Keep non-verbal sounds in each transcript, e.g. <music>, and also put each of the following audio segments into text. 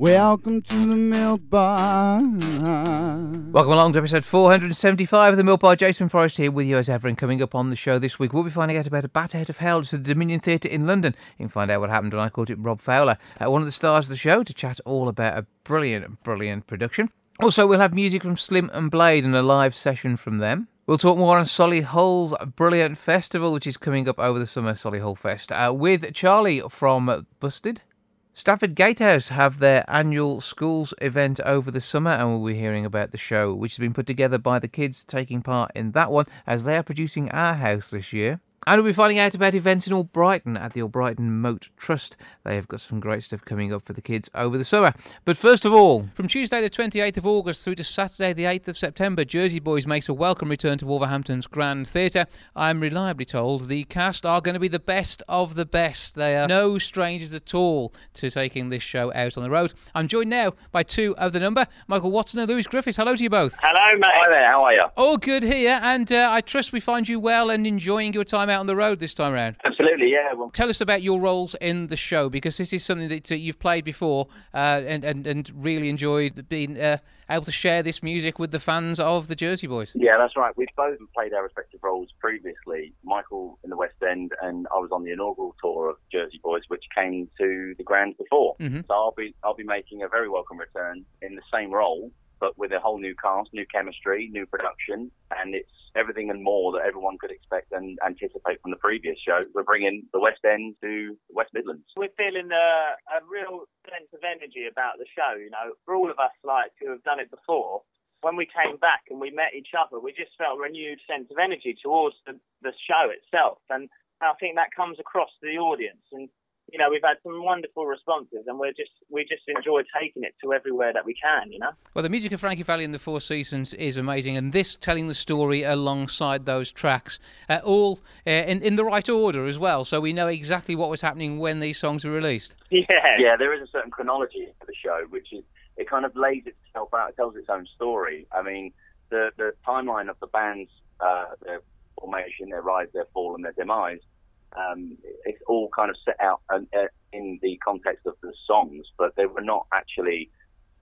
welcome to the milk bar. Welcome along to episode 475 of the Milk Bar. Jason Forrest here with you as ever. And coming up on the show this week, we'll be finding out about a bat out of hell to the Dominion Theatre in London. You can find out what happened when I caught it Rob Fowler, uh, one of the stars of the show, to chat all about a brilliant, brilliant production. Also, we'll have music from Slim and Blade and a live session from them. We'll talk more on Solihull's brilliant festival, which is coming up over the summer, Solihull Fest, uh, with Charlie from Busted. Stafford Gatehouse have their annual schools event over the summer, and we'll be hearing about the show, which has been put together by the kids taking part in that one, as they are producing Our House this year. And we'll be finding out about events in Albrighton at the Albrighton Moat Trust. They have got some great stuff coming up for the kids over the summer. But first of all, from Tuesday the 28th of August through to Saturday the 8th of September, Jersey Boys makes a welcome return to Wolverhampton's Grand Theatre. I'm reliably told the cast are going to be the best of the best. They are no strangers at all to taking this show out on the road. I'm joined now by two of the number, Michael Watson and Lewis Griffiths. Hello to you both. Hello, mate. Hi there, how are you? All good here, and uh, I trust we find you well and enjoying your time out on the road this time round. Absolutely, yeah. Well, Tell us about your roles in the show because this is something that uh, you've played before uh, and, and and really enjoyed being uh, able to share this music with the fans of the Jersey Boys. yeah, that's right. We've both played our respective roles previously. Michael in the West End, and I was on the inaugural tour of Jersey Boys, which came to the Grand before. Mhm. So I'll be I'll be making a very welcome return in the same role, but with a whole new cast, new chemistry, new production, and it's everything and more that everyone could expect and anticipate from the previous show. We're bringing the West End to West Midlands. We're feeling a, a real sense of energy about the show. You know, for all of us like who have done it before, when we came back and we met each other, we just felt a renewed sense of energy towards the, the show itself, and I think that comes across to the audience. And you know, we've had some wonderful responses, and we're just we just enjoy taking it to everywhere that we can. You know. Well, the music of Frankie Valli in the Four Seasons is amazing, and this telling the story alongside those tracks, uh, all uh, in in the right order as well, so we know exactly what was happening when these songs were released. <laughs> Yeah. Yeah, there is a certain chronology to the show, which is it kind of lays itself out, it tells its own story. I mean, the the timeline of the band's uh, their formation, their rise, their fall, and their demise. Um, it's all kind of set out um, uh, in the context of the songs, but they were not actually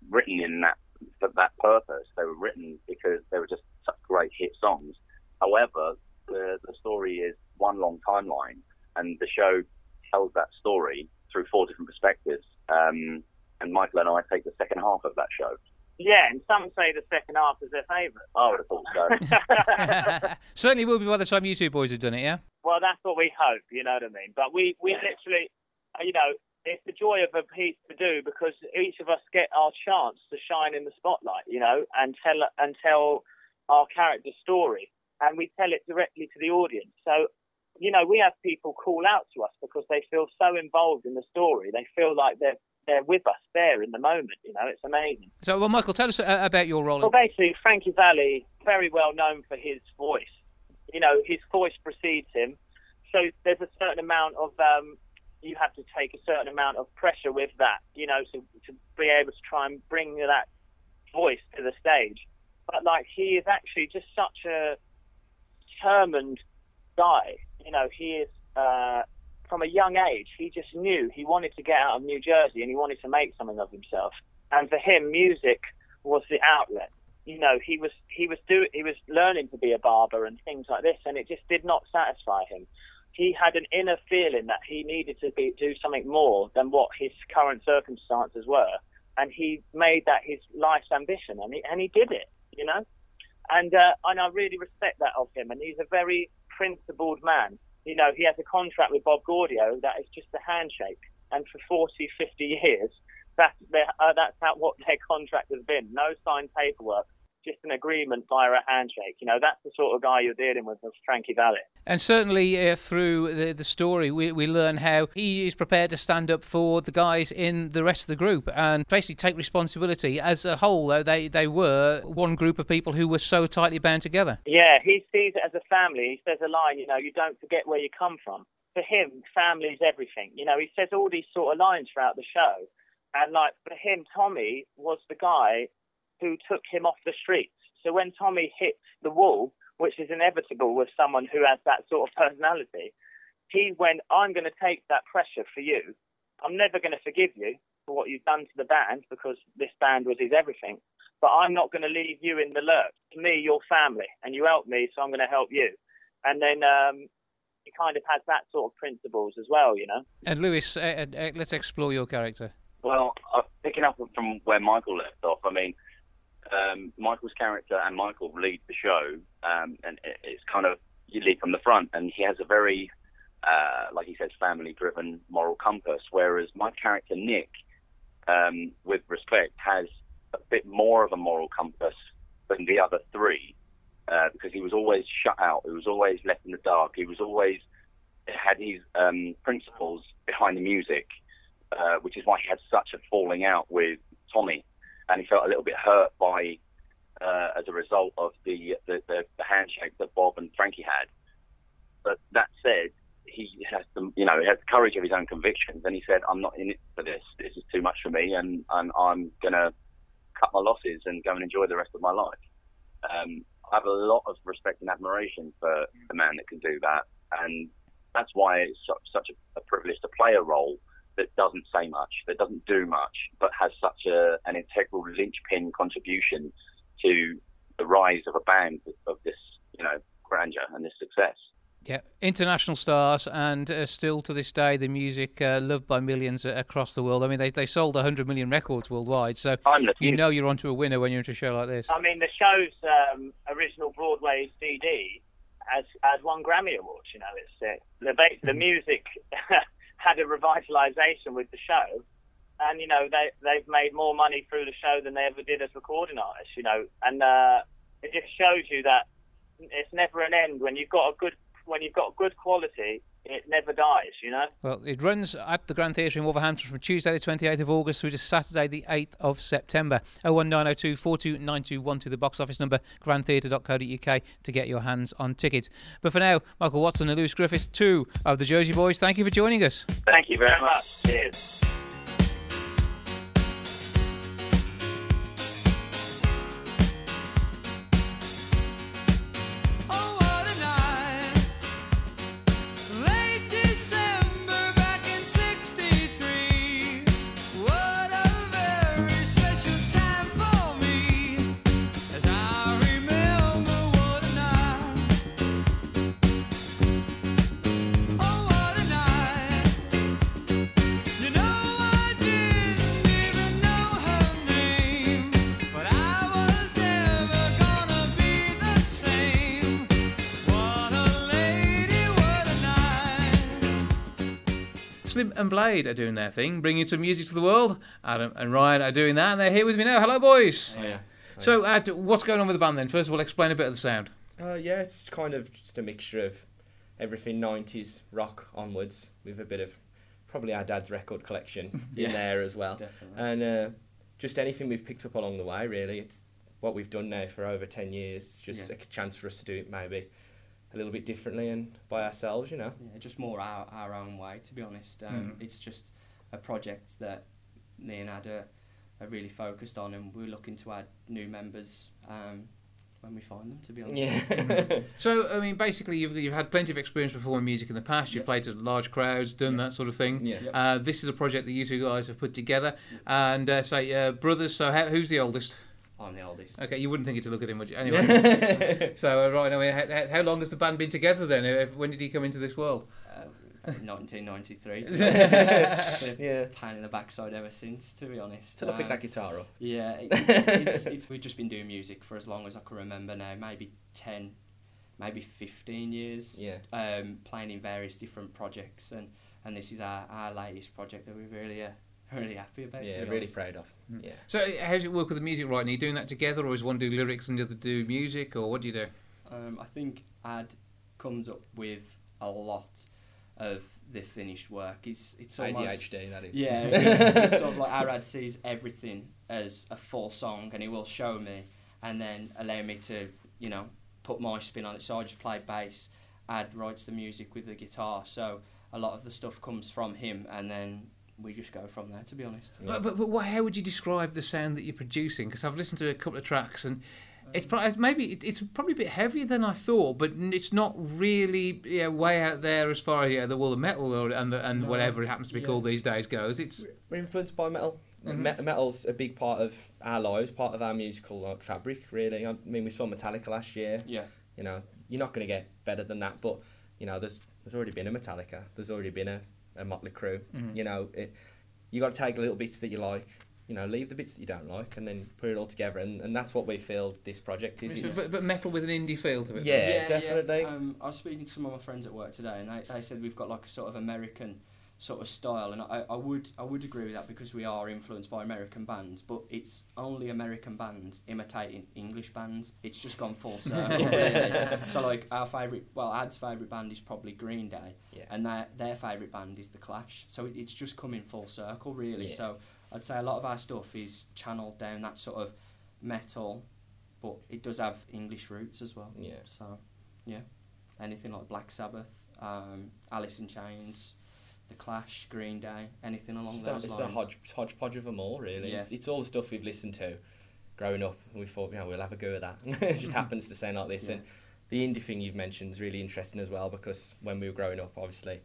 written in that for that purpose. They were written because they were just such great hit songs. However, the the story is one long timeline, and the show tells that story through four different perspectives. Um, and Michael and I take the second half of that show. Yeah, and some say the second half is their favourite. I would have thought so. <laughs> Certainly will be by the time you two boys have done it, yeah? Well, that's what we hope, you know what I mean? But we, we literally, uh, you know, it's the joy of a piece to do because each of us get our chance to shine in the spotlight, you know, and tell and tell our character story, and we tell it directly to the audience. So, you know, we have people call out to us because they feel so involved in the story. They feel like they're they're with us there in the moment. You know, it's amazing. So, well, Michael, tell us uh, about your role. Well, basically, Frankie Valli, very well known for his voice. You know, his voice precedes him. So there's a certain amount of, um, you have to take a certain amount of pressure with that, you know, to, to be able to try and bring that voice to the stage. But, like, he is actually just such a determined guy. You know, he is, uh, from a young age, he just knew he wanted to get out of New Jersey and he wanted to make something of himself. And for him, music was the outlet. You know, he was he was do he was learning to be a barber and things like this, and it just did not satisfy him. He had an inner feeling that he needed to be do something more than what his current circumstances were, and he made that his life's ambition, and he and he did it. You know, and uh, and I really respect that of him, and he's a very principled man. You know, he has a contract with Bob Gaudio that is just a handshake, and for 40, 50 years, that's their, uh, that's how, what their <laughs> contract has been. No signed paperwork, just an agreement via a handshake. You know, that's the sort of guy you're dealing with with Frankie Valli. And certainly uh, through the, the story, we, we learn how he is prepared to stand up for the guys in the rest of the group and basically take responsibility. As a whole, though, they, they were one group of people who were so tightly bound together. Yeah, he sees it as a family. He says a line, you know, you don't forget where you come from. For him, family is everything. You know, he says all these sort of lines throughout the show. And like for him, Tommy was the guy who took him off the streets. So when Tommy hit the wall, which is inevitable with someone who has that sort of personality, he went, I'm going to take that pressure for you. I'm never going to forgive you for what you've done to the band because this band was his everything. But I'm not going to leave you in the lurch. To me, you're family, and you helped me, so I'm going to help you. And then um, he kind of has that sort of principles as well, you know. And Lewis, uh, uh, let's explore your character. Well, uh, picking up from where Michael left off, I mean, um, Michael's character and Michael lead the show, um, and it's kind of you lead from the front, and he has a very, uh, like he says, family-driven moral compass. Whereas my character Nick, um, with respect, has a bit more of a moral compass than the other three, uh, because he was always shut out. He was always left in the dark. He was always had his um, principles behind the music, uh, which is why he had such a falling out with Tommy and he felt a little bit hurt by uh, as a result of the, the, the handshake that Bob and Frankie had. But that said, he has the you know he has the courage of his own convictions, and he said, "I'm not in it for this. This is too much for me, and, and I'm gonna cut my losses and go and enjoy the rest of my life." Um, I have a lot of respect and admiration for the man that can do that, and that's why it's such a, a privilege to play a role that doesn't say much, that doesn't do much, but has such a, an integral linchpin contribution to the rise of a band of this, you know, grandeur and this success. Yeah, international stars, and uh, still to this day, the music uh, loved by millions across the world. I mean, they they sold 100 million records worldwide, so you know you're onto a winner when you're into a show like this. I mean, the show's um, original Broadway CD has has won Grammy awards. You know, it's uh, the the mm-hmm. music <laughs> had a revitalization with the show. And, you know, they, they've made more money through the show than they ever did as recording artists, you know. And uh, it just shows you that it's never an end when you've got a good when you've got good quality, it never dies, you know? Well, it runs at the Grand Theatre in Wolverhampton from Tuesday the 28th of August through to Saturday the 8th of September. 01902 429212, the box office number, grandtheatre.co.uk to get your hands on tickets. But for now, Michael Watson and Lewis Griffiths, two of the Jersey Boys, thank you for joining us. Thank you very much. Cheers. Slim and Blade are doing their thing, bringing some music to the world. Adam and Ryan are doing that, and they're here with me now. Hello, boys. Oh, yeah. So, uh, what's going on with the band then? First of all, explain a bit of the sound. Uh, yeah, it's kind of just a mixture of everything 90s rock onwards with a bit of probably our dad's record collection <laughs> yeah. in there as well. Definitely. And uh, just anything we've picked up along the way, really. It's what we've done now for over 10 years. It's just yeah. a chance for us to do it maybe a little bit differently and by ourselves, you know. Yeah, just more our, our own way, to be honest. Um, mm. It's just a project that me and Ada are really focused on, and we're looking to add new members um, when we find them, to be honest. Yeah. <laughs> <laughs> so, I mean, basically, you've, you've had plenty of experience performing music in the past. You've played to large crowds, done that sort of thing. Yeah. Uh, this is a project that you two guys have put together. And uh, say, uh, brothers, so how, who's the oldest? I'm the oldest. Okay, you wouldn't think it to look at him, would you? Anyway, <laughs> so uh, right, I mean, how, how, long has the band been together then? When did he come into this world? Uh, 1993. <laughs> yeah. Pain in the backside ever since, to be honest. Till um, I picked that guitar up. Yeah, <laughs> it, it's, it's, we've just been doing music for as long as I can remember now, maybe 10, maybe 15 years. Yeah. Um, playing in various different projects, and, and this is our, our latest project that we're really uh, really happy about. It. Yeah, really honest. proud of. Mm. Yeah. So how does it work with the music writing? Are you doing that together, or is one do lyrics and the other do music, or what do you do? Um, I think Ad comes up with a lot of the finished work. It's it's almost, ADHD that is. Yeah, <laughs> it's, it's sort of like Arad sees everything as a full song, and he will show me, and then allow me to you know put my spin on it. So I just play bass. Ad writes the music with the guitar, so a lot of the stuff comes from him, and then we just go from there. To be honest, But, but, but what, how would you describe the sound that you're producing? Because I've listened to a couple of tracks and. It's probably maybe it's probably a bit heavier than I thought, but it's not really yeah, way out there as far as yeah, the wall of metal or and the, and No, whatever it happens to be yeah. called these days goes. It's We're influenced by metal. Mhm. Me- metal's a big part of our lives, part of our musical like fabric. Really, I mean, we saw Metallica last year. yeah, You know, you're not going to get better than that. But you know, there's there's already been a Metallica. There's already been a, a Motley Crue. Mhm. You know, it, you got to take little bits that you like. You know, leave the bits that you don't like, and then put it all together. And, and that's what we feel this project is. But, but metal with an indie feel to it. Yeah, definitely. Um, I was speaking to some of my friends at work today, and they, they said we've got like a sort of American sort of style, and I, I would I would agree with that because we are influenced by American bands, but it's only American bands imitating English bands. It's just gone full <laughs> circle. really. So like our favourite, well, Ad's favourite band is probably Green Day, Yeah. and their their favourite band is The Clash. So it, it's just coming full circle, really. Yeah. So I'd say a lot of our stuff is channeled down that sort of metal, but it does have English roots as well. Yeah. So, yeah, anything like Black Sabbath, um, Alice in Chains, The Clash, Green Day, anything along It's, a, those it's lines. a hodge, hodgepodge of them all, really. Yeah. It's, it's all the stuff we've listened to growing up, and we thought, you know, we'll have a go at that. <laughs> it just <laughs> happens to sound like this. Yeah. And the indie thing you've mentioned is really interesting as well, because when we were growing up, obviously,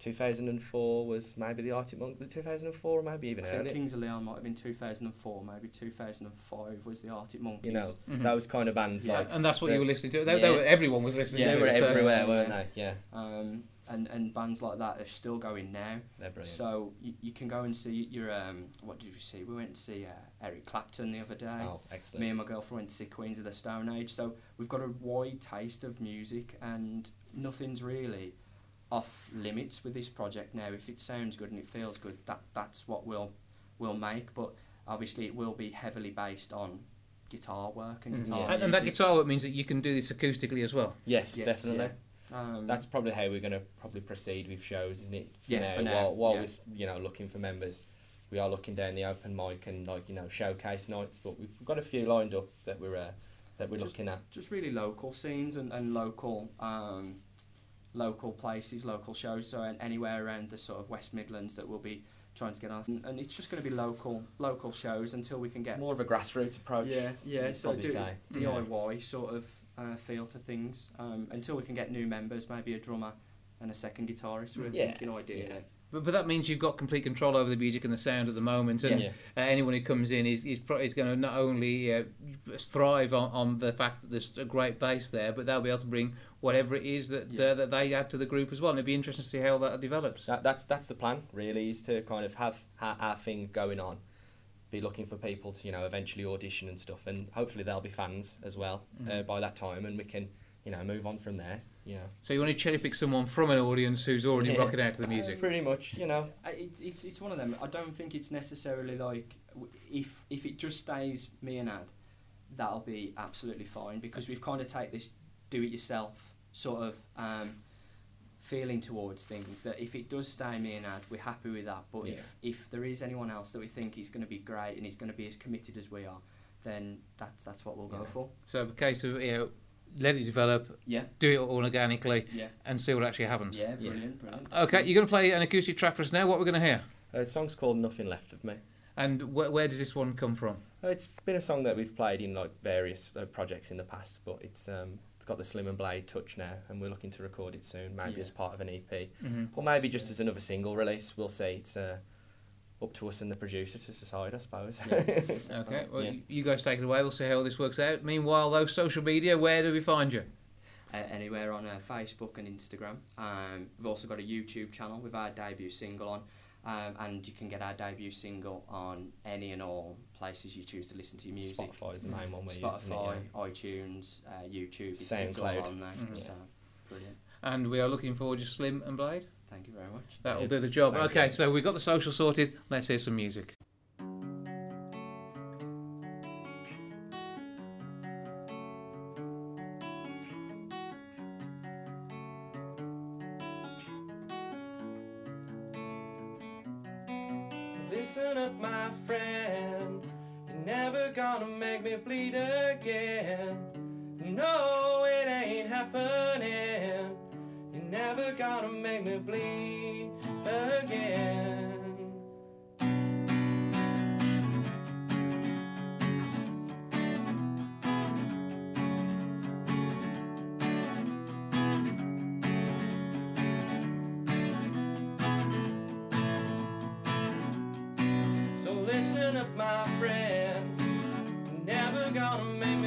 2004 was maybe the Arctic Monk, was 2004 or maybe even I think earlier? Kings of Leon might have been 2004, maybe 2005 was the Arctic Monkeys. You know, Mhm. those kind of bands Yeah. like. And that's what you were listening to. They, they were, everyone was listening Yeah, they were so- everywhere, weren't they? Yeah, Um, and, and bands like that are still going now. they're brilliant. So you, you can go and see your um, what did we see? We went to see uh, Eric Clapton the other day. oh, excellent. Me and my girlfriend went to see Queens of the Stone Age. So we've got a wide taste of music, and nothing's really off limits with this project now. If it sounds good and it feels good, that that's what we'll we'll make. But obviously, it will be heavily based on guitar work and Mhm. guitar. Yeah. And, and that guitar work means that you can do this acoustically as well. yes, Yes, definitely. yeah. Um, That's probably how we're going to probably proceed with shows, isn't it? For Yeah, now, for now, While, while yeah. we're you know looking for members, we are looking down the open mic and like you know showcase nights, but we've got a few lined up that we're uh, that we're Just- looking at. just really local scenes and, and local um, local places, local shows. So anywhere around the sort of West Midlands that we'll be trying to get on, and, and it's just going to be local local shows until we can get More of a grassroots approach. yeah yeah so do, say. DIY sort of uh, feel to things um, until we can get new members, maybe a drummer and a second guitarist. We're Yeah, thinking ideally. yeah. But, but that means you've got complete control over the music and the sound at the moment. And Yeah. uh, anyone who comes in is, is, pro- is going to not only uh, thrive on, on the fact that there's a great bass there, but they'll be able to bring whatever it is that Yeah. uh, that they add to the group as well. And it'd be interesting to see how that develops. That, that's that's the plan really is to kind of have our, our thing going on, be looking for people to you know eventually audition and stuff, and hopefully they'll be fans as well uh, Mhm. by that time, and we can you know move on from there. You know, So you want to cherry pick someone from an audience who's already Yeah. rocking out to the music. pretty much. You know, I- It's, it's it's one of them. I don't think it's necessarily like if if it just stays me and Ad, that'll be absolutely fine because we've kind of take this do it yourself sort of um, feeling towards things. That if it does stay me and Ad, we're happy with that. But if if there is anyone else that we think is going to be great and is going to be as committed as we are, then that's that's what we'll go for. So a case of you know, let it develop, Yeah, do it all organically, yeah, and see what actually happens. yeah. Brilliant, brilliant. Okay, you're going to play an acoustic track for us now. What we're going to hear? uh, the song's called "Nothing Left of Me." And wh- where does this one come from? Uh, It's been a song that we've played in like various uh, projects in the past, but it's um, it's got the Slim and Blade touch now, and we're looking to record it soon, maybe Yeah. as part of an EP, Mm-hmm. or maybe just as another single release. We'll see. It's uh, up to us and the producer to decide, I suppose. <laughs> Okay, well, Yeah. you guys take it away. We'll see how this works out. Meanwhile, those social media, where do we find you? uh, anywhere on uh, Facebook and Instagram. Um, we've also got a YouTube channel with our debut single on, um, and you can get our debut single on any and all places you choose to listen to your music. Spotify is the main one we're using. Spotify, It, iTunes, uh, YouTube, it's, it's all on there. Mhm. So, brilliant. And we are looking forward to Slim and Blade. Thank you very much. That'll Yeah. do the job. Thank okay, you. so we've got the social sorted. Let's hear some music. Listen up, my friend. Never gonna make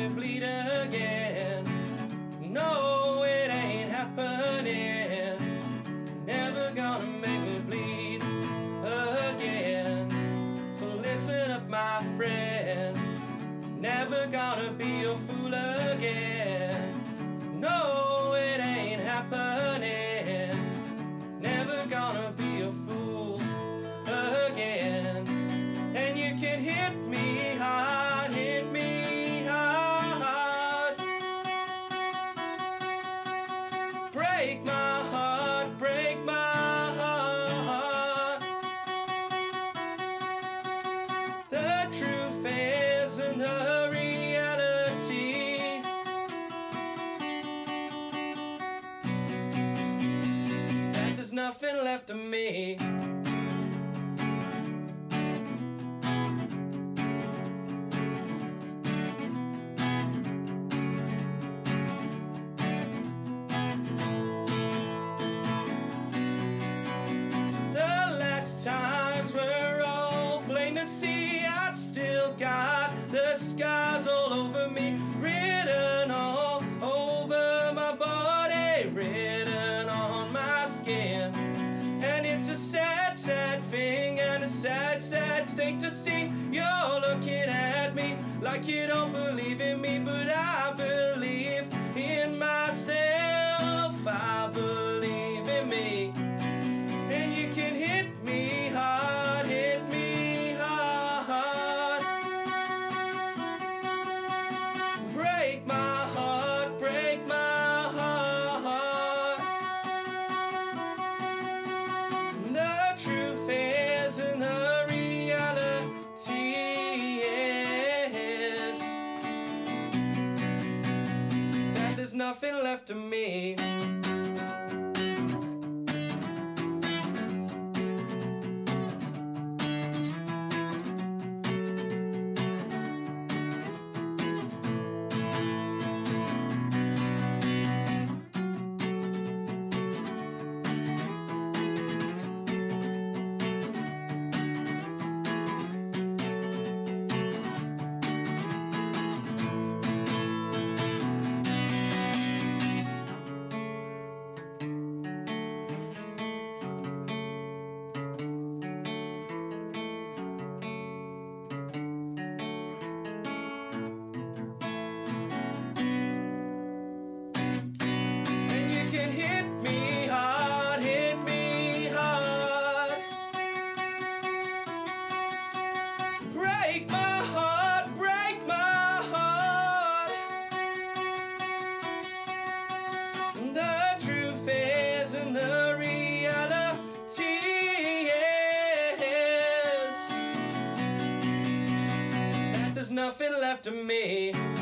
state to see. You're looking at me like you don't believe in me, but I of me.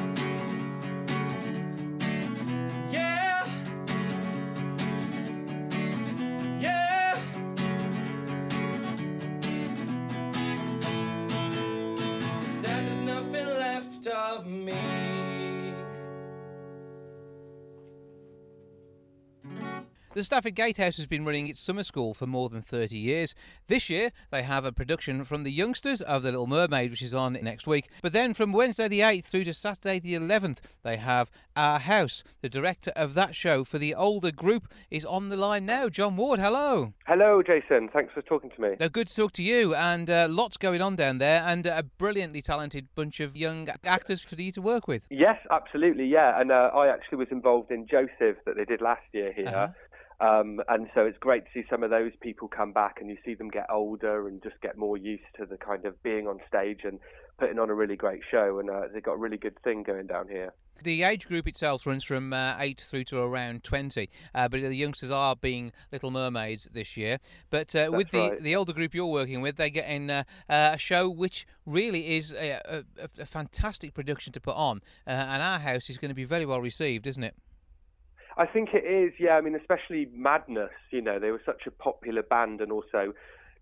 The Stafford Gatehouse has been running its summer school for more than 30 years. This year, they have a production from the youngsters of The Little Mermaid, which is on next week. But then from Wednesday the 8th through to Saturday the 11th, they have Our House. The director of that show for the older group is on the line now. John Ward, hello. Hello, Jason. Thanks for talking to me. Uh, good to talk to you, and uh, lots going on down there, and a brilliantly talented bunch of young actors for you to work with. Yes, absolutely. Yeah, and uh, I actually was involved in Joseph that they did last year here. Uh-huh. Um, and so it's great to see some of those people come back and you see them get older and just get more used to the kind of being on stage and putting on a really great show. And uh, they've got a really good thing going down here. The age group itself runs from uh, 8 through to around 20, uh, but the youngsters are being Little Mermaids this year. But uh, with the, right. the older group you're working with, they get in uh, uh, a show which really is a, a, a fantastic production to put on. Uh, and Our House is going to be very well received, isn't it? I think it is, yeah. I mean, especially Madness, you know, they were such a popular band and also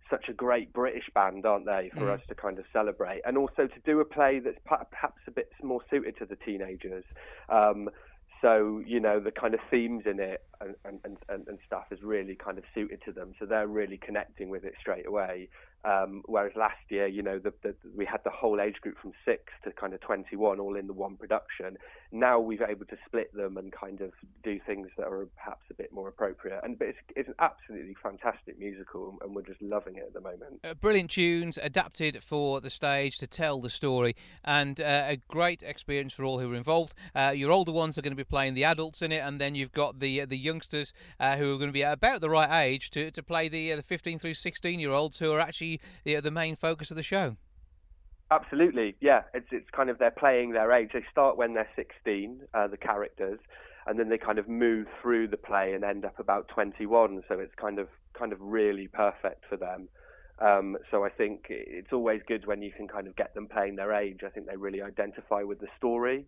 such a great British band, aren't they, for Mm. us to kind of celebrate? And also to do a play that's perhaps a bit more suited to the teenagers. Um, so, you know, the kind of themes in it and, and, and, and stuff is really kind of suited to them. So they're really connecting with it straight away. Um, whereas last year, you know, the, the, we had the whole age group from six to kind of 21 all in the one production. Now we've able to split them and kind of do things that are perhaps a bit more appropriate. And but it's, it's an absolutely fantastic musical, and we're just loving it at the moment. Uh, brilliant tunes adapted for the stage to tell the story, and uh, a great experience for all who are involved. Uh, your older ones are going to be playing the adults in it, and then you've got the the youngsters uh, who are going to be about the right age to, to play the uh, the 15 through 16 year olds who are actually the, the main focus of the show. Absolutely, yeah. It's it's kind of they're playing their age. They start when they're 16, uh, the characters, and then they kind of move through the play and end up about 21. So it's kind of kind of really perfect for them. Um, so I think it's always good when you can kind of get them playing their age. I think they really identify with the story.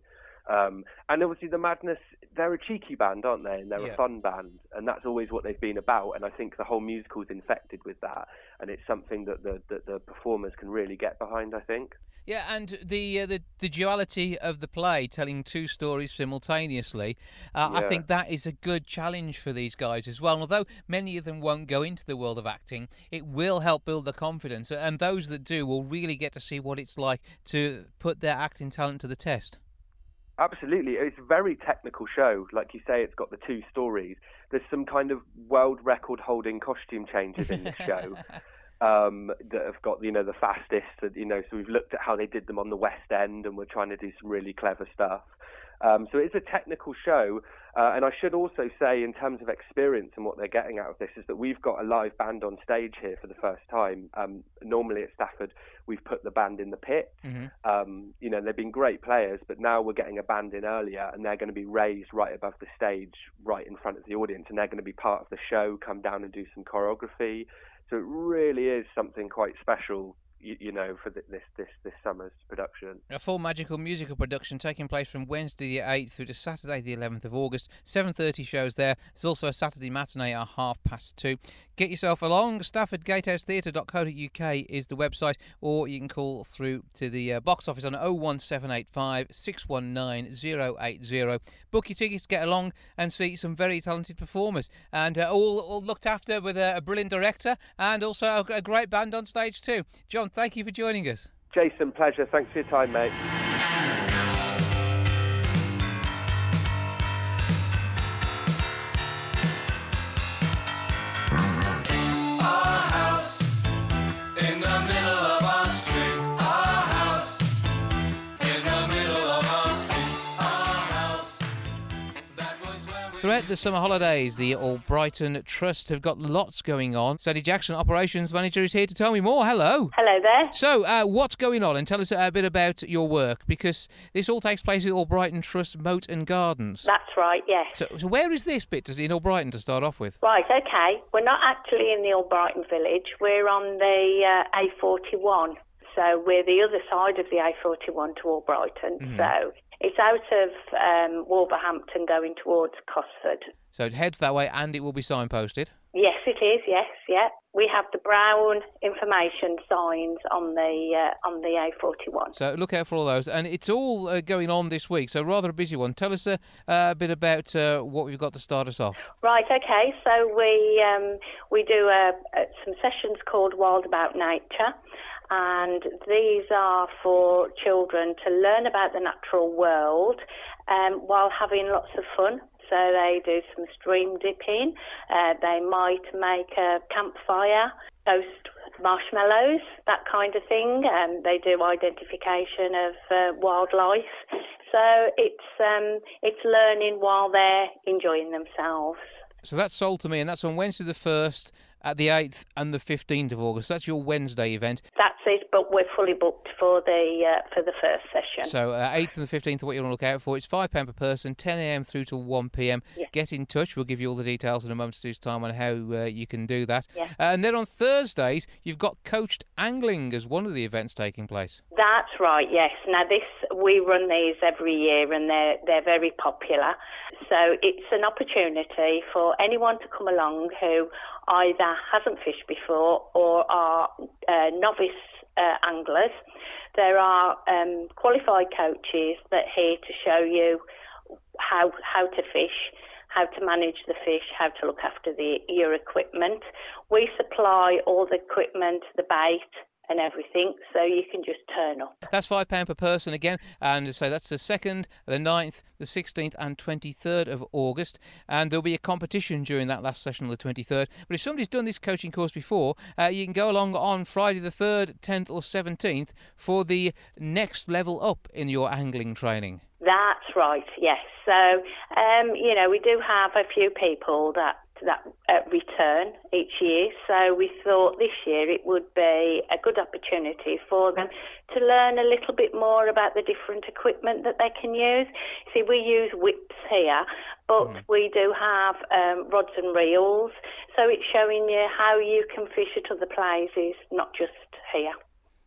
Um, and obviously, the Madness, they're a cheeky band, aren't they? And they're Yeah. a fun band. And that's always what they've been about. And I think the whole musical's infected with that. And it's something that the, that the performers can really get behind, I think. Yeah, and the uh, the the duality of the play, telling two stories simultaneously, uh, I think that is a good challenge for these guys as well. And although many of them won't go into the world of acting, it will help build their confidence, and those that do will really get to see what it's like to put their acting talent to the test. Absolutely. It's a very technical show. Like you say, it's got the two stories. There's some kind of world record holding costume changes in this show. <laughs> Um, that have got you know the fastest, you know. So we've looked at how they did them on the West End, and we're trying to do some really clever stuff. Um, so it's a technical show, uh, and I should also say, in terms of experience and what they're getting out of this, is that we've got a live band on stage here for the first time. Um, normally at Stafford, we've put the band in the pit. Um, you know, they've been great players, but now we're getting a band in earlier, and they're going to be raised right above the stage, right in front of the audience, and they're going to be part of the show, come down and do some choreography. So it really is something quite special, you, you know, for th- this this this summer's production. A full magical musical production taking place from Wednesday the 8th through to Saturday the 11th of August. 7.30 shows there. There's also a Saturday matinee at half past two. Get yourself along. StaffordGatehouseTheatre.co.uk is the website, or you can call through to the uh, box office on 01785 619 080. Book your tickets, get along, and see some very talented performers. And uh, all, all looked after with a, a brilliant director and also a, a great band on stage too. John, thank you for joining us. Jason, pleasure. Thanks for your time, mate. Throughout the summer holidays, the Albrighton Trust have got lots going on. Sandy Jackson, Operations Manager, is here to tell me more. Hello. Hello there. So, uh, what's going on? And tell us a bit about your work, because this all takes place at Albrighton Trust Moat and Gardens. That's right, yes. So, so where is this bit in Albrighton to start off with? Right, okay. We're not actually in the Albrighton village. We're on the uh, A41. So we're the other side of the A41 to Albrighton. So it's out of um, Wolverhampton going towards Cosford. So, it heads that way and it will be signposted. Yes, it is. Yes, yeah. We have the brown information signs on the uh, on the A41. So, look out for all those. And it's all uh, going on this week, so rather a busy one. Tell us a, a bit about uh, what we've got to start us off. Right. Okay. So we um, we do uh, uh, some sessions called Wild About Nature, and these are for children to learn about the natural world um, while having lots of fun. So they do some stream dipping. Uh, they might make a campfire, toast marshmallows, that kind of thing. Um, they do identification of uh, wildlife. So it's um, it's learning while they're enjoying themselves. So that's sold to me, and that's on Wednesday the 1st, at the 8th, and the 15th of August. That's your Wednesday event. That's it, but we're fully booked for the uh, for the first session. So uh, 8th and the 15th are what you want to look out for. It's £5 per person, 10am through to 1pm. Yeah. Get in touch. We'll give you all the details in a moment's time on how uh, you can do that. Yeah. Uh, and then on Thursdays, you've got coached angling as one of the events taking place. That's right. Yes. Now this we run these every year, and they're they're very popular. So it's an opportunity for anyone to come along who either hasn't fished before or are uh, novice uh, anglers. There are um, qualified coaches that are here to show you how how to fish, how to manage the fish, how to look after the your equipment. We supply all the equipment, the bait, and everything, so you can just turn up. That's five pound per person again, and so that's the second, the 9th, the sixteenth, and twenty third of August, and there'll be a competition during that last session on the twenty third. But if somebody's done this coaching course before, uh, you can go along on Friday the third, tenth, or seventeenth for the next level up in your angling training. That's right, yes. So, um, you know, we do have a few people that that uh, return each year. So we thought this year it would be a good opportunity for them to learn a little bit more about the different equipment that they can use. See, we use whips here, but mm. we do have um, rods and reels. So it's showing you how you can fish at other places, not just here.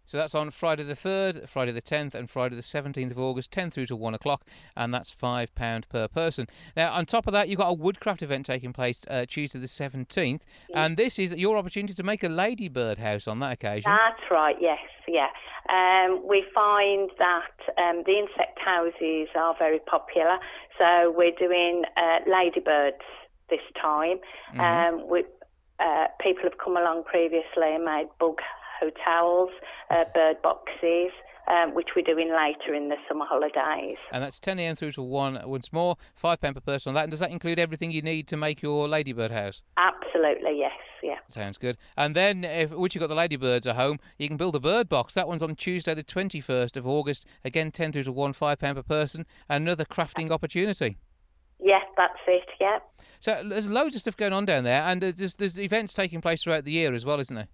So that's on Friday the 3rd, Friday the 10th, and Friday the 17th of August, 10 through to 1 o'clock, and that's £5 per person. Now, on top of that, you've got a woodcraft event taking place uh, Tuesday the 17th, and this is your opportunity to make a ladybird house on that occasion. That's right, yes, yeah. Um, we find that um, the insect houses are very popular, so we're doing uh, ladybirds this time. Mm-hmm. Um, we, uh, people have come along previously and made bug hotels, uh, bird boxes. Um, which we're doing later in the summer holidays. And that's 10 a.m. through to 1 once more, £5 per person on that. And does that include everything you need to make your ladybird house? Absolutely, yes, yeah. Sounds good. And then, if once you've got the ladybirds at home, you can build a bird box. That one's on Tuesday, the 21st of August. Again, 10 through to 1, £5 per person. Another crafting opportunity. Yes, that's it, yeah. So there's loads of stuff going on down there, and there's, there's events taking place throughout the year as well, isn't there?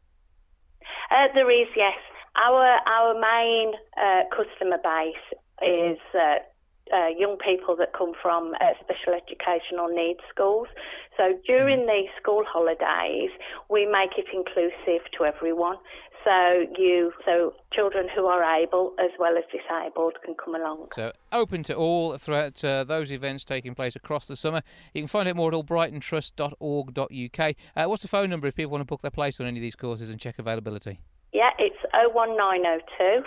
Uh, there is, yes. Our our main uh, customer base is uh, uh young people that come from uh, special educational needs schools. So during mm. these school holidays, we make it inclusive to everyone. So you, so children who are able as well as disabled can come along. So open to all throughout uh, those events taking place across the summer. You can find out more at albrightontrust.org.uk. Uh, what's the phone number if people want to book their place on any of these courses and check availability? Yeah, it's 01902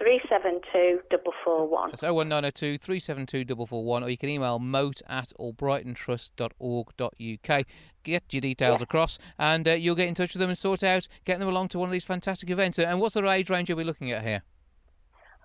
372 441. That's 01902 372 441, or you can email moat at albrightontrust.org.uk. Get your details yeah. across, and uh, you'll get in touch with them and sort out getting them along to one of these fantastic events. And what's the age range are we looking at here?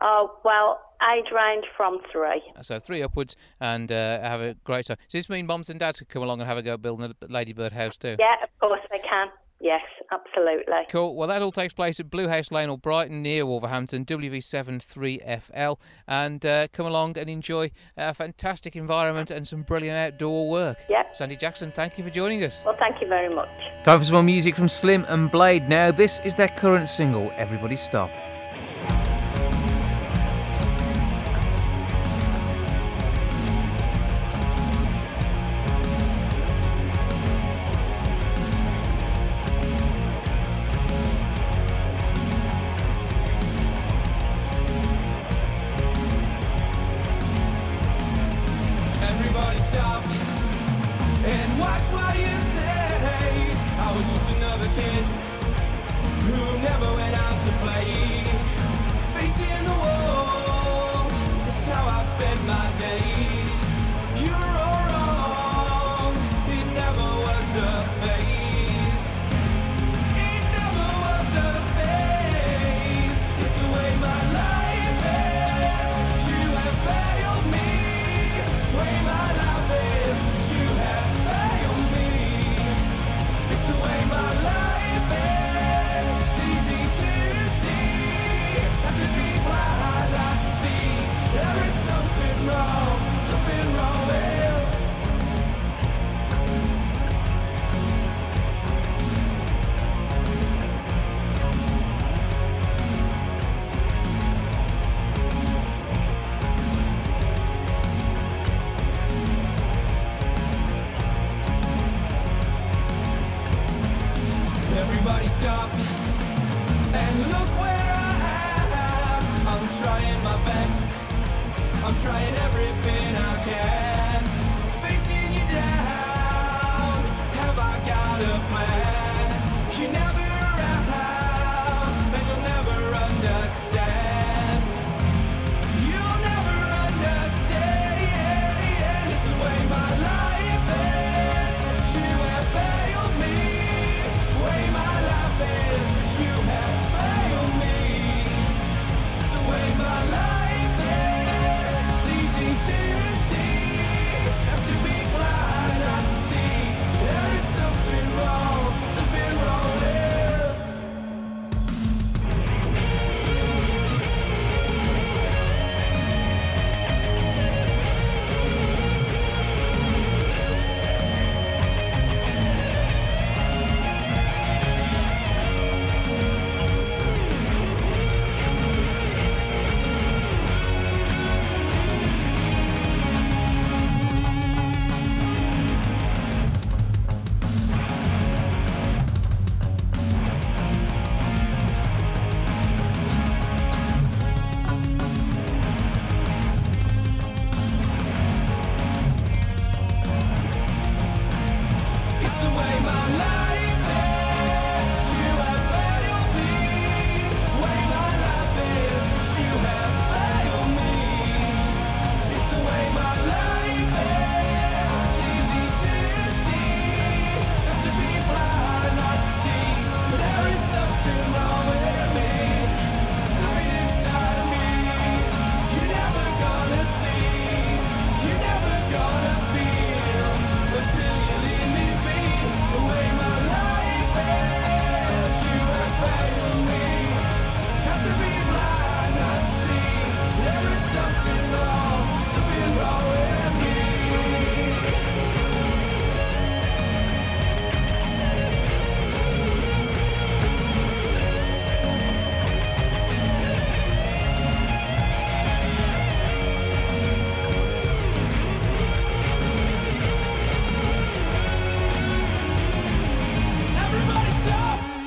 Oh, well, age range from three. So three upwards, and uh, have a great time. Does this mean mums and dads could come along and have a go at building a ladybird house too? Yeah, of course they can. Yes, absolutely. Cool. Well, that all takes place at Blue House Lane Albrighton near Wolverhampton, WV7 3FL. And uh, come along and enjoy a fantastic environment and some brilliant outdoor work. Yep. Sandy Jackson, thank you for joining us. Well, thank you very much. Time for some more music from Slim and Blade. Now, this is their current single, Everybody Stop.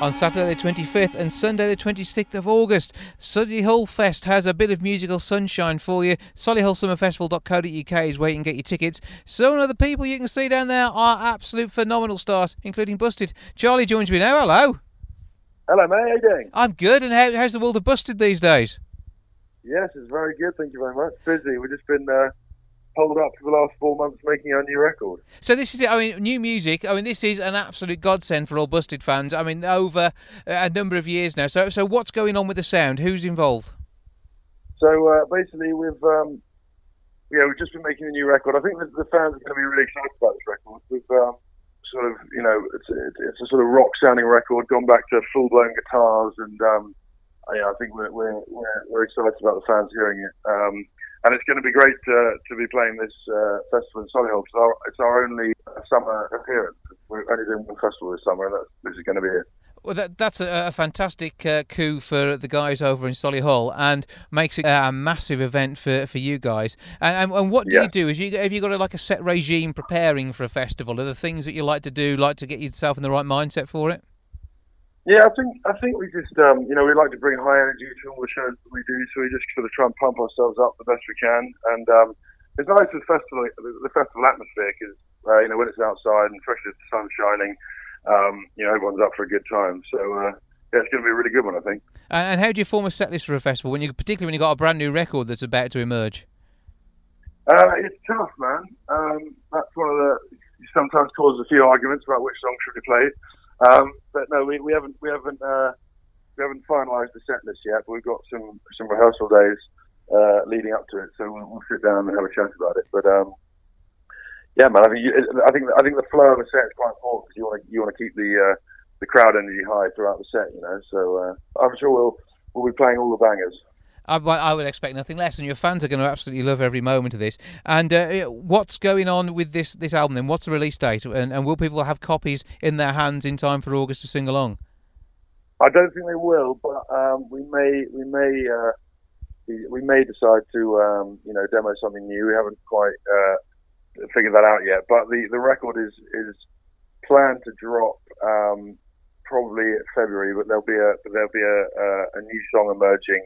On Saturday the 25th and Sunday the 26th of August. Solihull Fest has a bit of musical sunshine for you. SolihullSummerFestival.co.uk is where you can get your tickets. Some of the people you can see down there are absolute phenomenal stars, including Busted. Charlie joins me now. Hello. Hello, mate. How you doing? I'm good. And how, how's the world of Busted these days? Yes, it's very good. Thank you very much. Busy. We've just been uh, holed up for the last four months making our new record. So this is it. I mean, new music. I mean, this is an absolute godsend for all Busted fans. I mean, over a number of years now. So, so what's going on with the sound? Who's involved? So uh, basically, we've um, yeah, we've just been making a new record. I think the, the fans are going to be really excited about this record. We've um, sort of, you know, it's, it's a sort of rock sounding record, gone back to full blown guitars, and um, yeah, I think we're, we're, we're, we're excited about the fans hearing it. Um, and it's going to be great to, to be playing this uh, festival in Solihull. It's our, it's our only summer appearance. We're only doing one festival this summer, and that's, this is going to be it. Well, that, that's a, a fantastic uh, coup for the guys over in Solihull, and makes it a massive event for, for you guys. And, and, and what do Yeah. you do? Is you have you got a, like a set regime preparing for a festival? Are there things that you like to do, like to get yourself in the right mindset for it? Yeah, I think I think we just um, you know we like to bring high energy to all the shows that we do, so we just sort of try and pump ourselves up the best we can. And um, it's nice with festival the, festival atmosphere because uh, you know when it's outside and especially if the sun's shining, um, you know everyone's up for a good time. So uh, yeah, it's going to be a really good one, I think. And, and how do you form a set list for a festival when you, particularly when you have got a brand new record that's about to emerge? Uh, it's tough, man. Um, that's one of the sometimes causes a few arguments about which song should be played. Um, but no, we, we haven't we haven't uh, we haven't finalised the set list yet. But we've got some some rehearsal days uh, leading up to it, so we'll, we'll sit down and have a chat about it. But um, yeah, man, I think I think I think the flow of the set is quite important because you want to you want to keep the uh, the crowd energy high throughout the set, you know. So uh, I'm sure we'll we'll be playing all the bangers. I, I would expect nothing less, and your fans are going to absolutely love every moment of this. And uh, what's going on with this this album? Then, what's the release date? And, and will people have copies in their hands in time for August to sing along? I don't think they will, but um, we may we may uh, we, may decide to um, you know demo something new. We haven't quite uh, figured that out yet, but the, the record is is planned to drop um, probably February, but there'll be a there'll be a, a, a new song emerging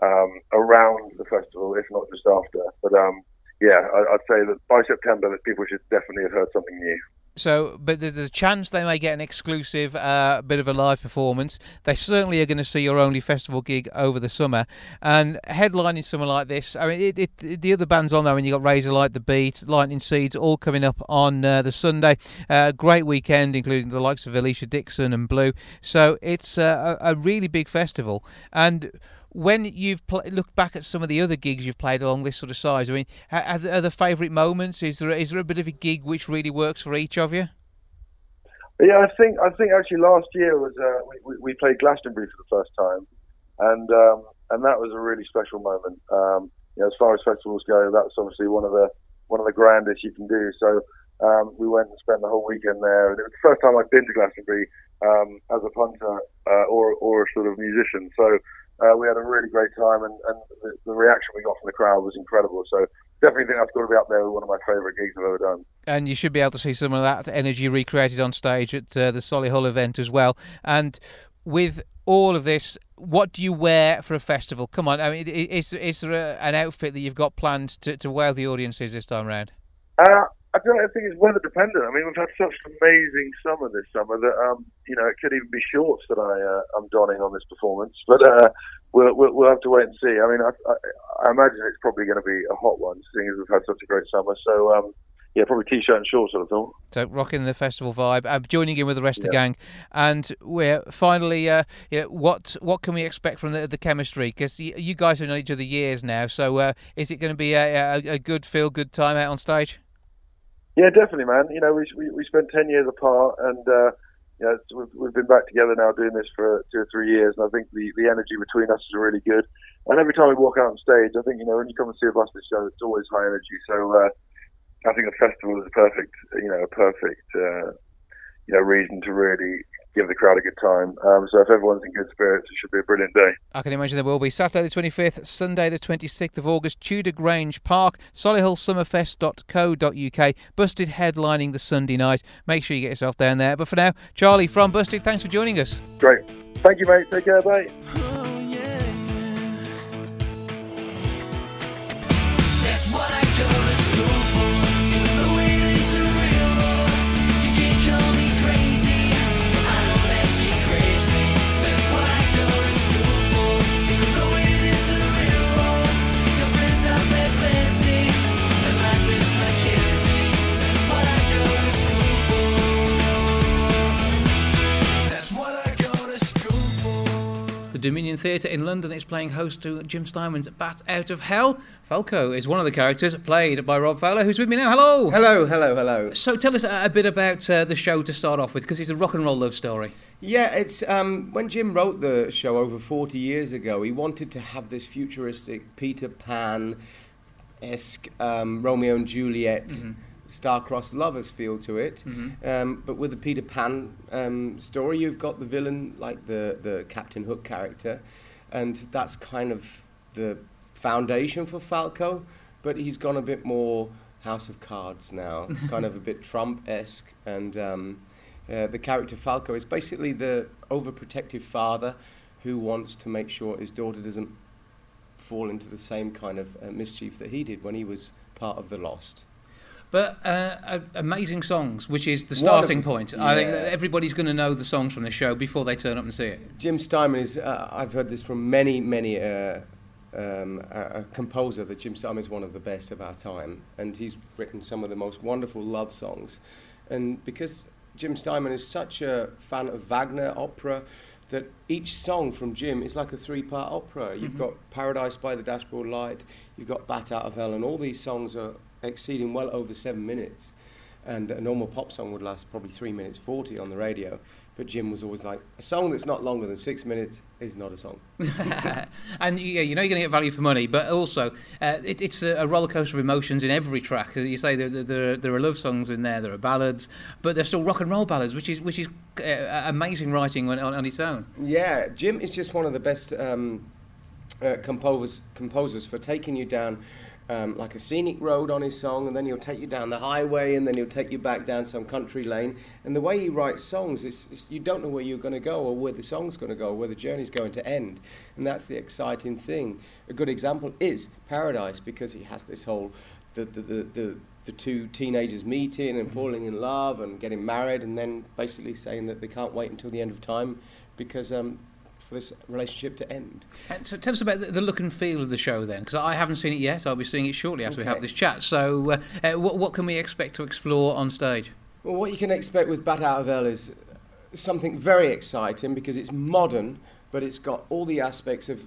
um, around the festival, if not just after. But um, yeah, I, I'd say that by September, that people should definitely have heard something new. So, but there's a chance they may get an exclusive uh, bit of a live performance. They certainly are going to see your only festival gig over the summer. And headlining somewhere like this, I mean, it, it, the other bands on there, I mean, you got Razorlight, The Beat, Lightning Seeds, all coming up on uh, the Sunday. Uh, great weekend, including the likes of Alesha Dixon and Blue. So it's uh, a, a really big festival. And when you've pl- looked back at some of the other gigs you've played along this sort of size, I mean, are there, there favourite moments? Is there is there a bit of a gig which really works for each of you? Yeah, I think I think actually last year was uh, we, we played Glastonbury for the first time, and um, and that was a really special moment. Um, you know, as far as festivals go, that's obviously one of the one of the grandest you can do. So um, we went and spent the whole weekend there, and it was the first time I'd been to Glastonbury um, as a punter uh, or or a sort of musician. So uh, we had a really great time, and, and the, the reaction we got from the crowd was incredible. So definitely think that's got to be up there with one of my favourite gigs I've ever done. And you should be able to see some of that energy recreated on stage at uh, the Solihull event as well. And with all of this, what do you wear for a festival? Come on, I mean, is is there a, an outfit that you've got planned to, to wow the audiences this time round? Uh, I don't I think it's weather dependent. I mean, we've had such an amazing summer this summer that um, you know it could even be shorts that I uh, I'm donning on this performance. But uh, we'll, we'll we'll have to wait and see. I mean, I I, I imagine it's probably going to be a hot one, seeing as we've had such a great summer. So um, yeah, probably t-shirt and shorts. I would have thought. So rocking the festival vibe, uh, joining in with the rest of the gang, and we're finally, uh, you know, what what can we expect from the, the chemistry? Because you, you guys have known each other years now, so uh, is it going to be a, a, a good feel good time out on stage? Yeah, definitely, man. You know, we we, we spent ten years apart, and uh, you know, we've, we've been back together now doing this for two or three years, and I think the, the energy between us is really good. And every time we walk out on stage, I think you know when you come and see a Busted show, it's always high energy. So uh, I think the festival is a perfect, you know, a perfect, uh, you know, reason to really give the crowd a good time. Um, so if everyone's in good spirits, it should be a brilliant day. I can imagine there will be. Saturday the 25th, Sunday the 26th of August, Tudor Grange Park, solihullsummerfest.co.uk. Busted headlining the Sunday night. Make sure you get yourself down there. But for now, Charlie from Busted, thanks for joining us. Great. Thank you, mate. Take care. Bye. Dominion Theatre in London is playing host to Jim Steinman's Bat Out of Hell. Falco is one of the characters played by Rob Fowler, who's with me now. Hello. Hello, hello, hello. So tell us a, a bit about uh, the show to start off with, because it's a rock and roll love story. Yeah, it's um, when Jim wrote the show over 40 years ago, he wanted to have this futuristic Peter Pan esque um, Romeo and Juliet. Mhm. Star-crossed lovers feel to it, Mhm. um, but with the Peter Pan um, story, you've got the villain like the the Captain Hook character, and that's kind of the foundation for Falco. But he's gone a bit more House of Cards now, <laughs> kind of a bit Trump-esque, and um, uh, the character Falco is basically the overprotective father who wants to make sure his daughter doesn't fall into the same kind of uh, mischief that he did when he was part of the Lost. But uh, amazing songs, which is the starting Wonderful. point. I think that everybody's going to know the songs from the show before they turn up and see it. Jim Steinman is, uh, I've heard this from many, many uh, um, a, a composer that Jim Steinman is one of the best of our time. And he's written some of the most wonderful love songs. And because Jim Steinman is such a fan of Wagner opera, that each song from Jim is like a three-part opera. You've Mhm. got Paradise by the Dashboard Light, you've got Bat Out of Hell, and all these songs are exceeding well over seven minutes. And a normal pop song would last probably three minutes forty on the radio. But Jim was always like, a song that's not longer than six minutes is not a song. <laughs> and yeah, you know you're going to get value for money, but also uh, it, it's a, a roller coaster of emotions in every track. You say there, there, there, are, there are love songs in there, there are ballads, but they're still rock and roll ballads, which is which is uh, amazing writing on, on, on its own. Yeah, Jim is just one of the best um, uh, composers, composers for taking you down um, like a scenic road on his song, and then he'll take you down the highway, and then he'll take you back down some country lane. And the way he writes songs, is, you don't know where you're going to go, or where the song's going to go, or where the journey's going to end. And that's the exciting thing. A good example is Paradise, because he has this whole the the, the, the the two teenagers meeting and falling in love and getting married, and then basically saying that they can't wait until the end of time because um, for this relationship to end. And so tell us about the, look and feel of the show then, because I haven't seen it yet. I'll be seeing it shortly after we have this chat. So uh, uh, what, what can we expect to explore on stage? Well, what you can expect with Bat Out of Hell is something very exciting because it's modern, but it's got all the aspects of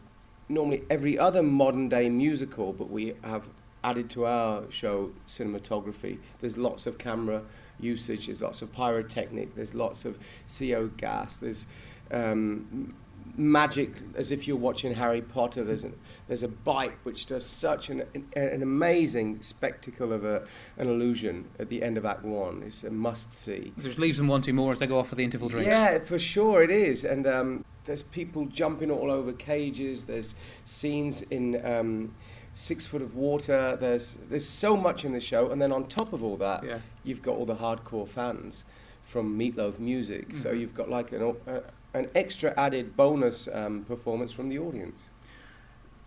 normally every other modern day musical, but we have added to our show cinematography. There's lots of camera usage, there's lots of pyrotechnic, there's lots of CO gas, there's um, magic as if you're watching Harry Potter. There's a, there's a bike which does such an, an, an amazing spectacle of a, an illusion at the end of Act One. It's a must see. Which leaves them wanting more as they go off for the interval drinks. Yeah, for sure it is. And um, there's people jumping all over cages. There's scenes in um, six foot of water. There's there's so much in the show. And then on top of all that, Yeah. you've got all the hardcore fans from Meat Loaf Music. So Mhm. you've got like an uh, an extra added bonus um, performance from the audience.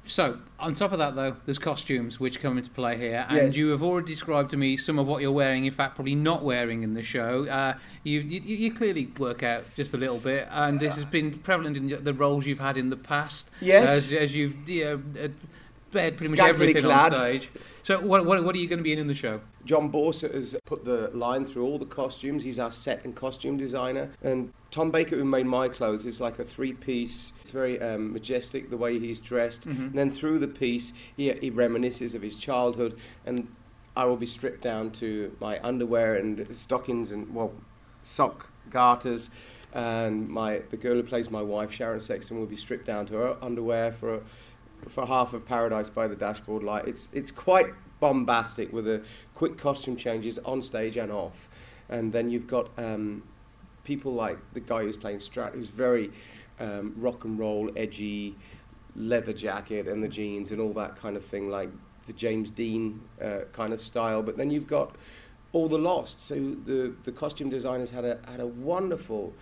So, on top of that, though, there's costumes which come into play here, and Yes. you have already described to me some of what you're wearing. In fact, probably not wearing in the show. Uh, you, you you clearly work out just a little bit, and this has been prevalent in the roles you've had in the past. Yes. as, as you've you know, uh, bared pretty much Scantily everything clad. on stage. So, what, what what are you going to be in in the show? Jon Bausor has put the line through all the costumes. He's our set and costume designer. And Tom Baker, who made my clothes, is like a three piece. It's very um, majestic the way he's dressed. Mhm. And then through the piece, he, he reminisces of his childhood. And I will be stripped down to my underwear and stockings and, well, sock garters. And my the girl who plays my wife, Sharon Sexton, will be stripped down to her underwear for a, for half of Paradise by the Dashboard Light. It's it's quite bombastic with the quick costume changes on stage and off, and then you've got um, people like the guy who's playing Strat, who's very um, rock and roll, edgy, leather jacket and the jeans and all that kind of thing, like the James Dean uh, kind of style. But then you've got all the lost. So the the costume designers had a had a wonderful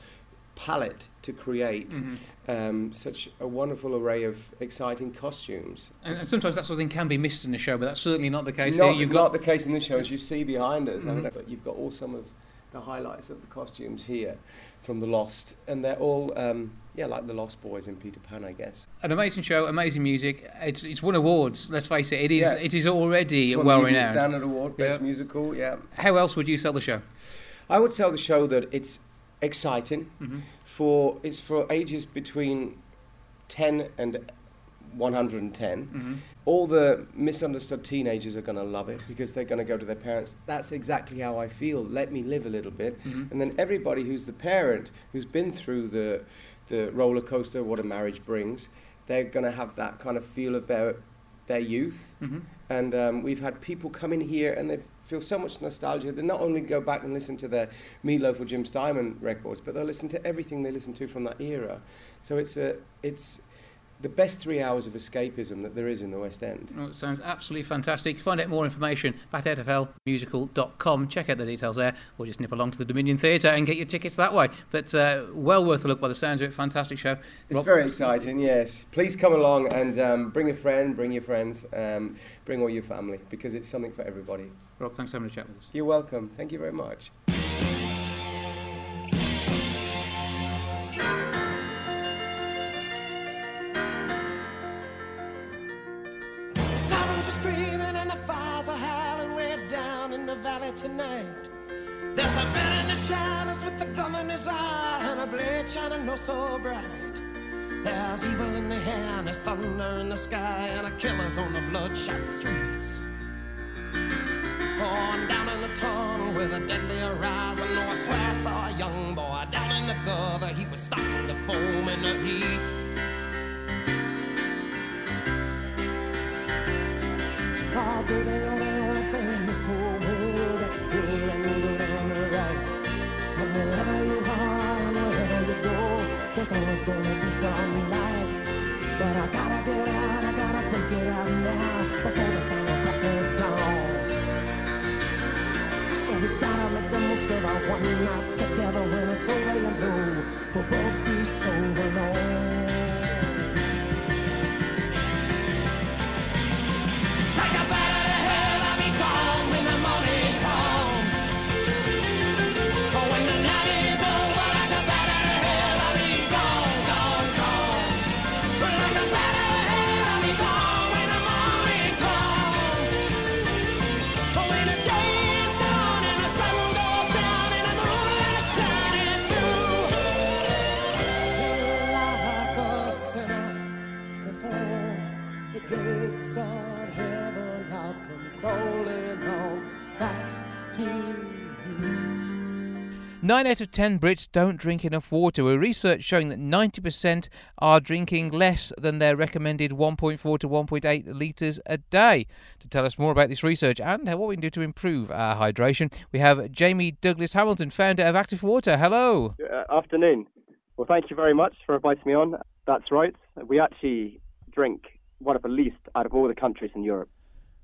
palette to create Mm-hmm. um, such a wonderful array of exciting costumes. And, and sometimes that sort of thing can be missed in the show, but that's certainly not the case Not, here. You've not got the case in this show, as you see behind us. I Mhm. don't know, but you've got all some of the highlights of the costumes here from the Lost, and they're all um, yeah, like the Lost Boys in Peter Pan, I guess. an amazing show, amazing music. It's it's won awards. Let's face it, it is Yeah. it is already It's won well the renowned. Standard Award, Best Yeah. Musical. Yeah, How else would you sell the show? I would sell the show that it's exciting Mhm. for it's for ages between ten and 110. Mhm. All the misunderstood teenagers are going to love it because they're going to go to their parents. That's exactly how I feel. Let me live a little bit. Mhm. And then everybody who's the parent, who's been through the the roller coaster, what a marriage brings, they're going to have that kind of feel of their their youth. Mhm. And um, we've had people come in here and they feel so much nostalgia. They not only go back and listen to their Meat Loaf or Jim Steinman records, but they'll listen to everything they listened to from that era. So it's a it's the best three hours of escapism that there is in the West End. Well, it sounds absolutely fantastic. Find out more information at musical.com. Check out the details there, or just nip along to the Dominion Theatre and get your tickets that way. But uh, well worth a look by the sounds of it. Fantastic show. It's Rob- very exciting, yes. Please come along and um, bring a friend, bring your friends, um, bring all your family, because it's something for everybody. Rob, thanks so much for having a chat with us. You're welcome. Thank you very much. Tonight. There's a man in the shadows with a gun in his eye and a blade shining no so bright. There's evil in the air and there's thunder in the sky and a killer's on the bloodshot streets. Oh, down in the tunnel with a deadly horizon. Oh, I swear I saw a young boy down in the gutter. He was starting to foam in the heat. Ah, oh, baby, there's always gonna be some light. But I gotta get out, I gotta break it out now before the final crack of dawn. So we gotta make the most of our one night together. When it's over, you know we'll both be so alone. Nine out of ten Brits don't drink enough water, with research showing that 90% are drinking less than their recommended 1.4 to 1.8 litres a day. To tell us more about this research and what we can do to improve our hydration, we have Jamie Douglas Hamilton, founder of Actiph Water. Hello. Uh, afternoon. Well, thank you very much for inviting me on. That's right. We actually drink one of the least out of all the countries in Europe.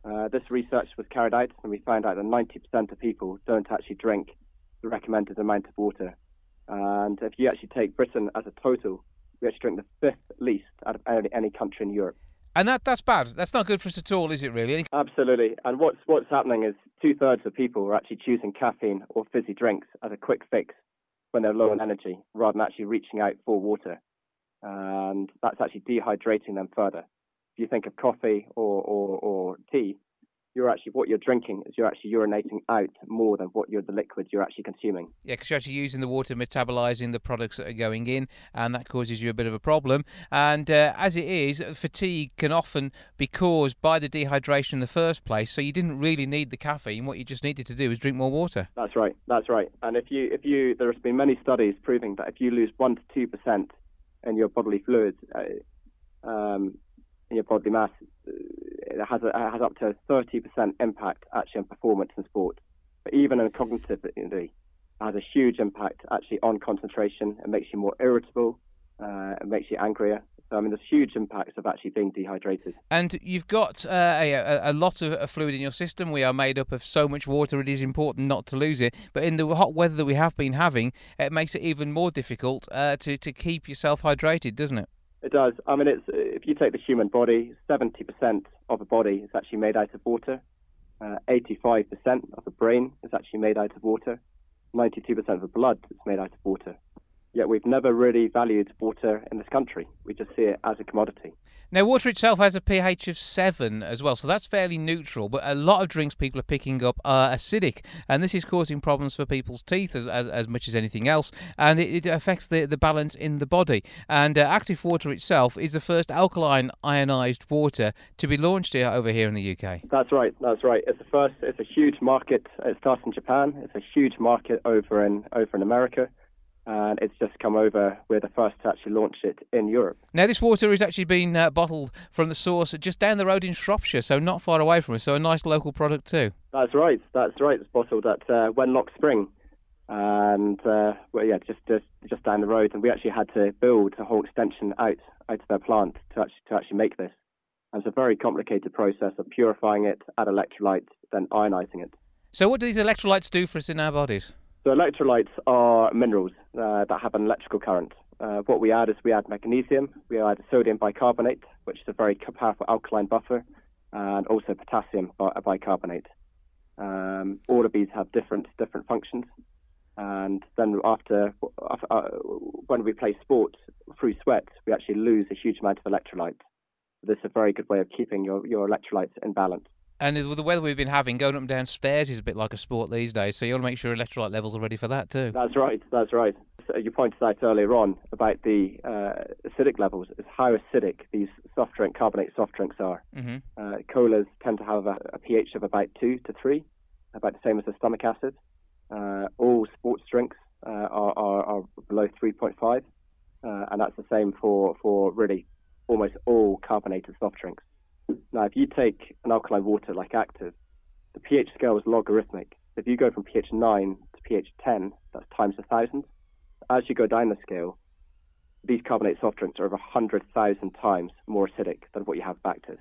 Uh, this research was carried out, and we found out that 90% of people don't actually drink the recommended amount of water. And if you actually take Britain as a total, we actually drink the fifth least out of any, any country in Europe. And that that's bad. That's not good for us at all, is it really? Absolutely. And what's what's happening is two thirds of people are actually choosing caffeine or fizzy drinks as a quick fix when they're low on energy, rather than actually reaching out for water. And that's actually dehydrating them further. If you think of coffee or, or, or tea, you're actually what you're drinking is you're actually urinating out more than what you're the liquids you're actually consuming. Yeah, because you're actually using the water, metabolizing the products that are going in, and that causes you a bit of a problem. And uh, as it is, fatigue can often be caused by the dehydration in the first place. So you didn't really need the caffeine. What you just needed to do was drink more water. That's right. That's right. And if you if you there's been many studies proving that if you lose one to two percent in your bodily fluids, uh, um, in your bodily mass, uh, it has a, it has up to a thirty percent impact actually on performance in sport. But even in cognitive cognitively, has a huge impact actually on concentration. It makes you more irritable. Uh, it makes you angrier. So, I mean, there's huge impacts of actually being dehydrated. And you've got uh, a, a, lot of fluid in your system. We are made up of so much water, it is important not to lose it. But in the hot weather that we have been having, it makes it even more difficult uh, to, to keep yourself hydrated, doesn't it? It does. I mean, it's if you take the human body, 70% of the body is actually made out of water. Uh, 85% of the brain is actually made out of water. 92% of the blood is made out of water. Yet we've never really valued water in this country. We just see it as a commodity. Now, water itself has a pH of 7 as well, so that's fairly neutral. But a lot of drinks people are picking up are acidic, and this is causing problems for people's teeth as, as, as much as anything else. And it, it, affects the, the balance in the body. And uh, Actiph Water itself is the first alkaline ionised water to be launched here, over here in the UK. That's right, that's right. It's the first, it's a huge market. It starts in Japan, it's a huge market over in, over in America and it's just come over. We're the first to actually launch it in Europe. Now, this water is actually being uh, bottled from the source just down the road in Shropshire, so not far away from us. So a nice local product too. That's right. That's right. It's bottled at uh, Wenlock Spring, and uh, well, yeah, just, just just down the road. And we actually had to build a whole extension out out of their plant to actually to actually make this. And it's a very complicated process of purifying it, add electrolytes, then ionizing it. So, what do these electrolytes do for us in our bodies? So electrolytes are minerals uh, that have an electrical current. Uh, what we add is we add magnesium, we add sodium bicarbonate, which is a very powerful alkaline buffer, and also potassium bicarbonate. Um, all of these have different different functions. And then after, uh, when we play sport through sweat, we actually lose a huge amount of electrolytes. This is a very good way of keeping your, your electrolytes in balance. And with the weather we've been having, going up and down stairs is a bit like a sport these days. So you want to make sure electrolyte levels are ready for that too. That's right. That's right. So you pointed out earlier on about the uh, acidic levels. Is how acidic these soft drink, carbonate soft drinks are. Mm-hmm. Uh, colas tend to have a, a, pH of about two to three, about the same as the stomach acid. Uh, all sports drinks uh, are, are, are, below 3.5, uh, and that's the same for, for really almost all carbonated soft drinks. Now, if you take an alkaline water like Actiph, the pH scale is logarithmic. If you go from pH 9 to pH 10, that's times a thousand. As you go down the scale, these carbonate soft drinks are over 100,000 times more acidic than what you have back Actiph.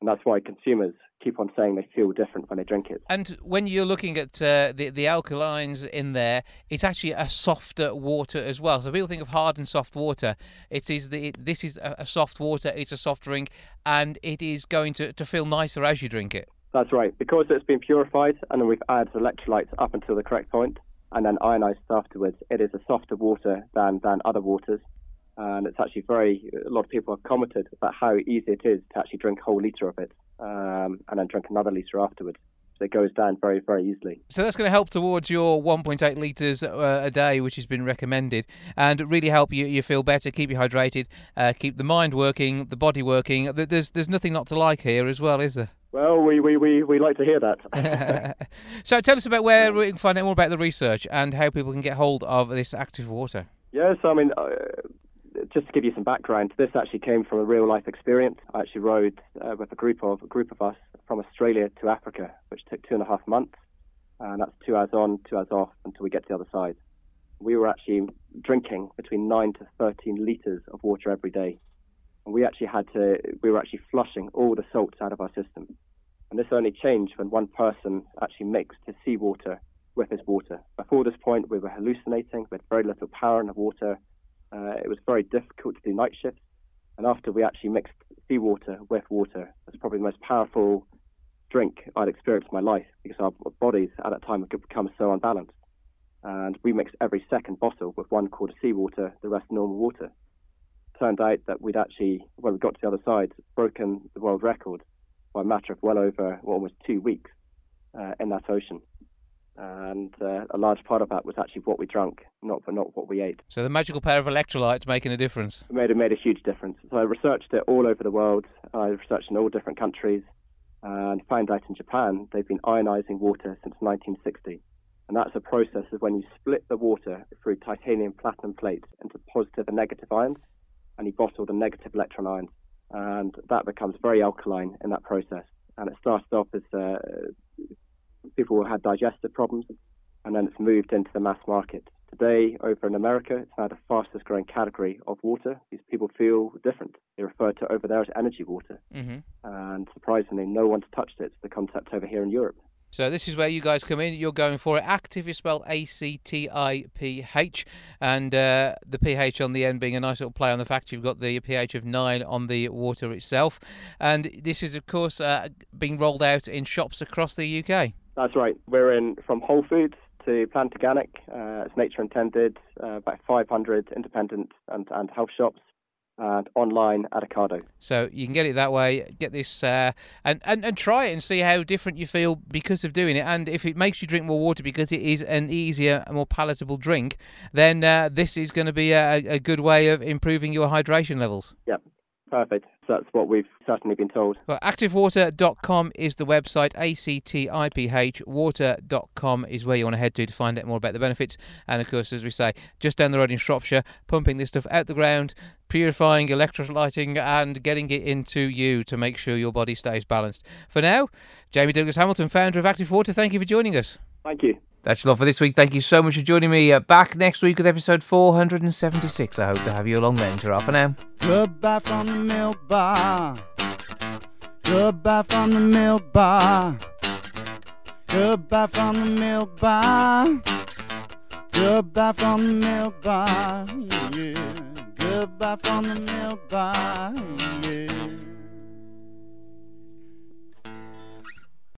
And that's why consumers keep on saying they feel different when they drink it. And when you're looking at uh, the the alkalines in there, it's actually a softer water as well. So people think of hard and soft water. It is the it, this is a, a, soft water. It's a soft drink, and it is going to, to feel nicer as you drink it. That's right, because it's been purified, and then we've added electrolytes up until the correct point, and then ionized afterwards. It is a softer water than than other waters and it's actually very a lot of people have commented about how easy it is to actually drink a whole liter of it um, and then drink another liter afterwards so it goes down very very easily so that's going to help towards your 1.8 liters uh, a day which has been recommended and really help you, you feel better keep you hydrated uh, keep the mind working the body working there's there's nothing not to like here as well is there well, we, we, we, we like to hear that. <laughs> <laughs> so tell us about where we can find out more about the research and how people can get hold of this actiph water. Yes, I mean, uh, just to give you some background, this actually came from a real life experience. I actually rode uh, with a group of a group of us from Australia to Africa, which took two and a half months, and that's two hours on, two hours off until we get to the other side. We were actually drinking between nine to thirteen liters of water every day, and we actually had to. We were actually flushing all the salts out of our system, and this only changed when one person actually mixed his seawater with his water. Before this point, we were hallucinating. Had very little power in the water uh, it was very difficult to do night shifts. And after we actually mixed seawater with water, it was probably the most powerful drink I'd experienced in my life because our bodies at that time had become so unbalanced. And we mixed every second bottle with one quart of seawater, the rest normal water. Turned out that we'd actually, when we got to the other side, broken the world record by a matter of well over well, almost two weeks uh, in that ocean and uh, a large part of that was actually what we drank, not not what we ate. So the magical power of electrolytes making a difference. It made it made a huge difference. So I researched it all over the world. I researched in all different countries, and found out in Japan they've been ionizing water since 1960. And that's a process of when you split the water through titanium platinum plates into positive and negative ions, and you bottle the negative electron ions, and that becomes very alkaline in that process. And it started off as uh, people who had digestive problems, and then it's moved into the mass market. Today, over in America, it's now the fastest growing category of water. These people feel different. They refer to over there as energy water. Mm-hmm. And surprisingly, no one's touched it. It's the concept over here in Europe. So this is where you guys come in. You're going for it. Actiph is spelled A-C-T-I-P-H, and uh, the pH on the end being a nice little play on the fact you've got the pH of nine on the water itself. And this is, of course, uh, being rolled out in shops across the UK. That's right. We're in from Whole Foods to Planet Organic. Uh, it's nature intended. Uh, about 500 independent and, and health shops and online at Ocado. So you can get it that way. Get this uh, and, and and try it and see how different you feel because of doing it. And if it makes you drink more water because it is an easier, and more palatable drink, then uh, this is going to be a, a good way of improving your hydration levels. Yep. Perfect. So that's what we've certainly been told. Well, actiphwater.com is the website. A-C-T-I-P-H water.com is where you want to head to to find out more about the benefits. And of course, as we say, just down the road in Shropshire, pumping this stuff out the ground, purifying, electrolyting, and getting it into you to make sure your body stays balanced. For now, Jamie Douglas Hamilton, founder of Actiph Water, thank you for joining us. Thank you. That's all for this week. Thank you so much for joining me. Uh, back next week with episode 476. I hope to have you along then. Ta for now. Goodbye from the milk bar. Goodbye from the milk bar. Goodbye from the milk bar. Goodbye from the milk bar. Yeah. Goodbye from the milk bar. Yeah.